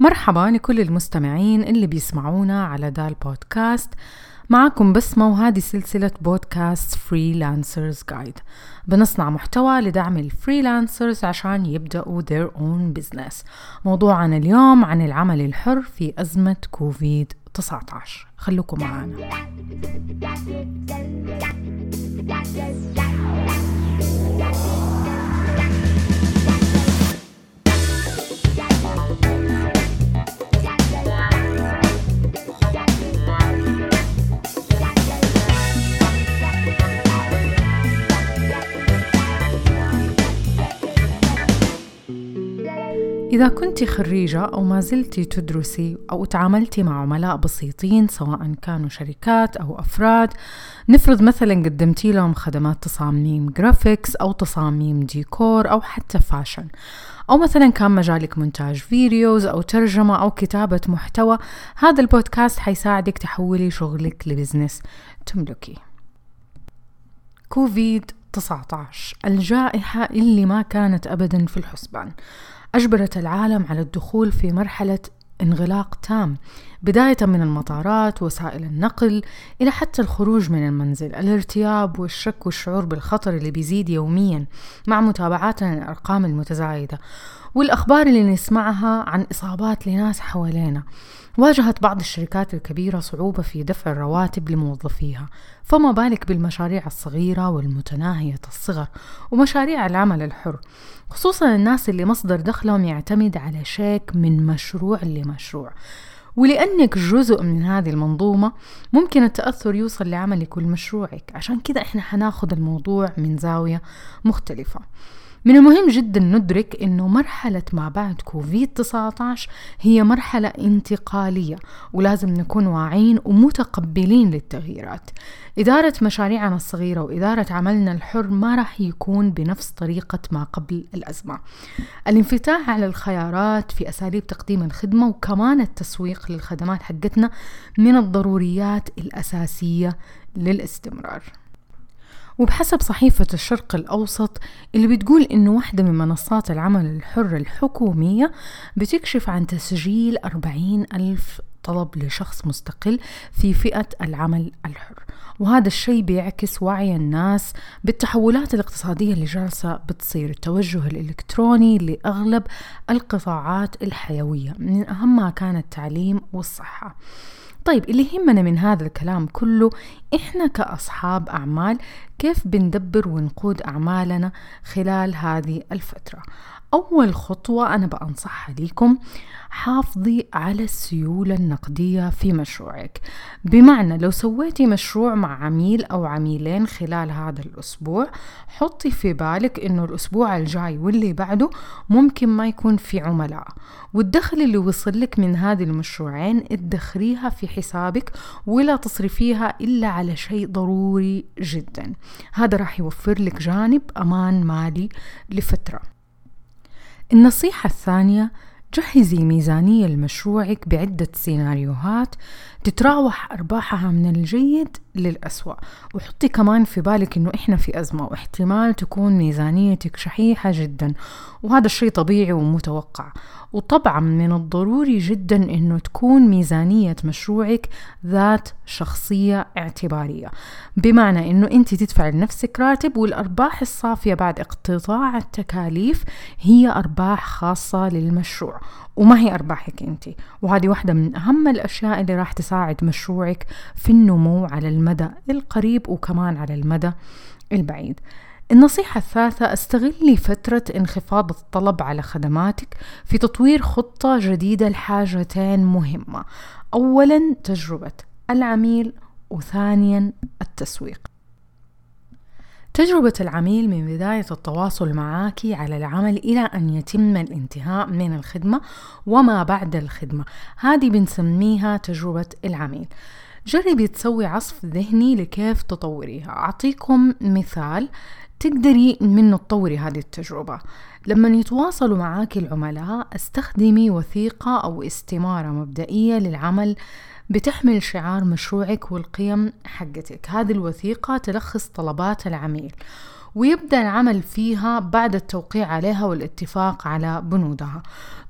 مرحبا لكل المستمعين اللي بيسمعونا على دال بودكاست. معكم بسمة وهذه سلسلة بودكاست Freelancers Guide بنصنع محتوى لدعم ال freelancers عشان يبدأوا their own business. موضوعنا اليوم عن العمل الحر في أزمة كوفيد 19 خلوكم معنا. إذا كنت خريجة أو ما زلتي تدرسي أو تعاملتي مع عملاء بسيطين سواء كانوا شركات أو أفراد نفرض مثلا قدمتي لهم خدمات تصاميم graphics أو تصاميم ديكور أو حتى fashion أو مثلا كان مجالك مونتاج videos أو ترجمة أو كتابة محتوى هذا البودكاست حيساعدك تحولي شغلك ل business. تملكي. كوفيد 19 الجائحة اللي ما كانت أبدا في الحسبان. أجبرت العالم على الدخول في مرحلة انغلاق تام بداية من المطارات وسائل النقل إلى حتى الخروج من المنزل. الارتياب والشك والشعور بالخطر اللي بيزيد يوميا مع متابعاتنا الأرقام المتزايدة. والأخبار اللي نسمعها عن إصابات لناس حوالينا. واجهت بعض الشركات الكبيرة صعوبة في دفع الرواتب لموظفيها فما بالك بالمشاريع الصغيرة والمتناهية الصغر ومشاريع العمل الحر. خصوصا الناس اللي مصدر دخلهم يعتمد على شيك من مشروع لمشروع. ولأنك جزء من هذه المنظومة ممكن التأثر يوصل لعملك ولمشروعك. عشان كده إحنا حناخد الموضوع من زاوية مختلفة. من المهم جدا ندرك إنه مرحلة ما بعد كوفيد 19 هي مرحلة انتقالية ولازم نكون واعين ومتقبلين للتغييرات. إدارة مشاريعنا الصغيرة وإدارة عملنا الحر ما راح يكون بنفس طريقة ما قبل الأزمة. الانفتاح على الخيارات في أساليب تقديم الخدمة وكمان التسويق للخدمات حقتنا من الضروريات الأساسية للاستمرار. وبحسب صحيفة الشرق الأوسط اللي بتقول إنه واحدة من منصات العمل الحر الحكومية بتكشف عن تسجيل أربعين ألف طلب لشخص مستقل في فئة العمل الحر. وهذا الشيء بيعكس وعي الناس بالتحولات الاقتصادية اللي جالسة بتصير. التوجه الإلكتروني لأغلب القطاعات الحيوية من أهمها كان التعليم والصحة. طيب اللي يهمنا من هذا الكلام كله إحنا كأصحاب أعمال كيف بندبر ونقود أعمالنا خلال هذه الفترة؟ أول خطوة أنا بأنصحها لكم حافظي على السيولة النقدية في مشروعك. بمعنى لو سويتي مشروع مع عميل أو عميلين خلال هذا الأسبوع حطي في بالك إنه الأسبوع الجاي واللي بعده ممكن ما يكون في عملاء. والدخل اللي وصل لك من هذه المشروعين ادخريها في حسابك ولا تصرفيها إلا على شيء ضروري جدا. هذا راح يوفر لك جانب أمان مالي لفترة. النصيحة الثانية جهزي ميزانية لمشروعك بعدة سيناريوهات تتراوح أرباحها من الجيد للأسوأ. وحطي كمان في بالك إنه إحنا في أزمة واحتمال تكون ميزانيتك شحيحة جدا. وهذا الشيء طبيعي ومتوقع. وطبعا من الضروري جدا إنه تكون ميزانية مشروعك ذات شخصية اعتبارية. بمعنى إنه أنت تدفع لنفسك راتب والأرباح الصافية بعد اقتطاع التكاليف هي أرباح خاصة للمشروع. وما هي أرباحك أنت. وهذه واحدة من أهم الأشياء اللي راح تساعد مشروعك في النمو على المدى القريب وكمان على المدى البعيد. النصيحة الثالثة استغلي فترة انخفاض الطلب على خدماتك في تطوير خطة جديدة لحاجتين مهمة. أولا تجربة العميل وثانيا التسويق. تجربة العميل من بداية التواصل معك على العمل إلى أن يتم الانتهاء من الخدمة وما بعد الخدمة. هذه بنسميها تجربة العميل. جربي تسوي عصف ذهني لكيف تطوريها. أعطيكم مثال تقدري منه تطوري هذه التجربة. لما يتواصلوا معاك العملاء استخدمي وثيقة أو استمارة مبدئية للعمل بتحمل شعار مشروعك والقيم حقتك. هذه الوثيقة تلخص طلبات العميل ويبدأ العمل فيها بعد التوقيع عليها والاتفاق على بنودها.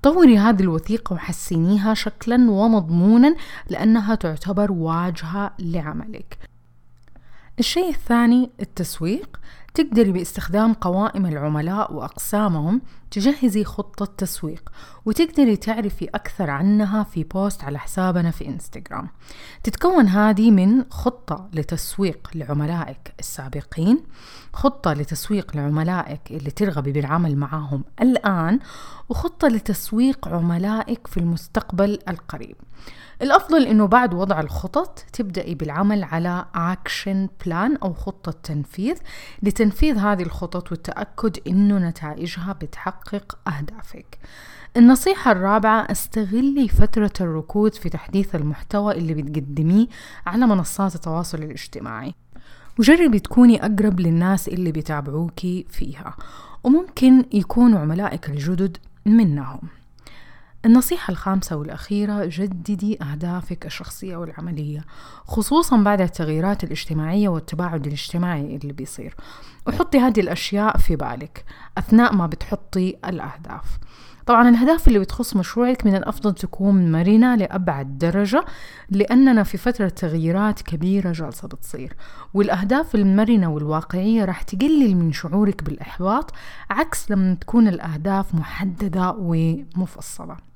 طوري هذه الوثيقة وحسنيها شكلا ومضمونا لأنها تعتبر واجهة لعملك. الشيء الثاني التسويق. تقدري باستخدام قوائم العملاء وأقسامهم تجهزي خطة تسويق وتقدري تعرفي أكثر عنها في post على حسابنا في إنستغرام. تتكون هذه من خطة لتسويق لعملائك السابقين خطة لتسويق لعملائك اللي ترغبي بالعمل معاهم الآن وخطة لتسويق عملائك في المستقبل القريب. الأفضل إنه بعد وضع الخطط تبدأي بالعمل على action plan أو خطة تنفيذ. لتنفيذ هذه الخطط والتأكد إنه نتائجها بتحقق أهدافك. النصيحة الرابعة استغلي فترة الركود في تحديث المحتوى اللي بتقدميه على منصات التواصل الاجتماعي. وجربي تكوني أقرب للناس اللي بيتابعوكي فيها. وممكن يكونوا عملائك الجدد منهم. النصيحة الخامسة والأخيرة جددي أهدافك الشخصية والعملية خصوصا بعد التغييرات الاجتماعية والتباعد الاجتماعي اللي بيصير وحطي هذه الأشياء في بالك أثناء ما بتحطي الأهداف. طبعا الأهداف اللي بتخص مشروعك من الأفضل تكون مرنة لأبعد درجة لأننا في فترة تغييرات كبيرة جالسة بتصير والأهداف المرنة والواقعية راح تقلل من شعورك بالإحباط عكس لما تكون الأهداف محددة ومفصلة.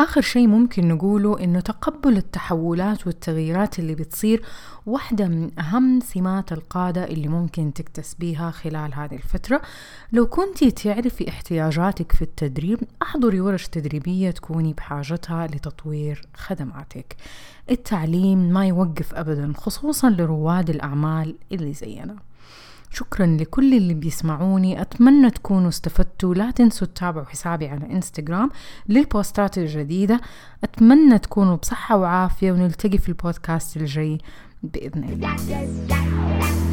آخر شيء ممكن نقوله إنه تقبل التحولات والتغييرات اللي بتصير واحدة من أهم سمات القادة اللي ممكن تكتسبيها خلال هذه الفترة. لو كنتي تعرفي احتياجاتك في التدريب أحضري ورش تدريبية تكوني بحاجتها لتطوير خدماتك. التعليم ما يوقف أبدا خصوصا لرواد الأعمال اللي زينا. شكرا لكل اللي بيسمعوني. أتمنى تكونوا استفدتوا. لا تنسوا تتابعوا حسابي على إنستغرام للبوستات الجديدة. أتمنى تكونوا بصحة وعافية ونلتقي في البودكاست الجاي بإذن الله.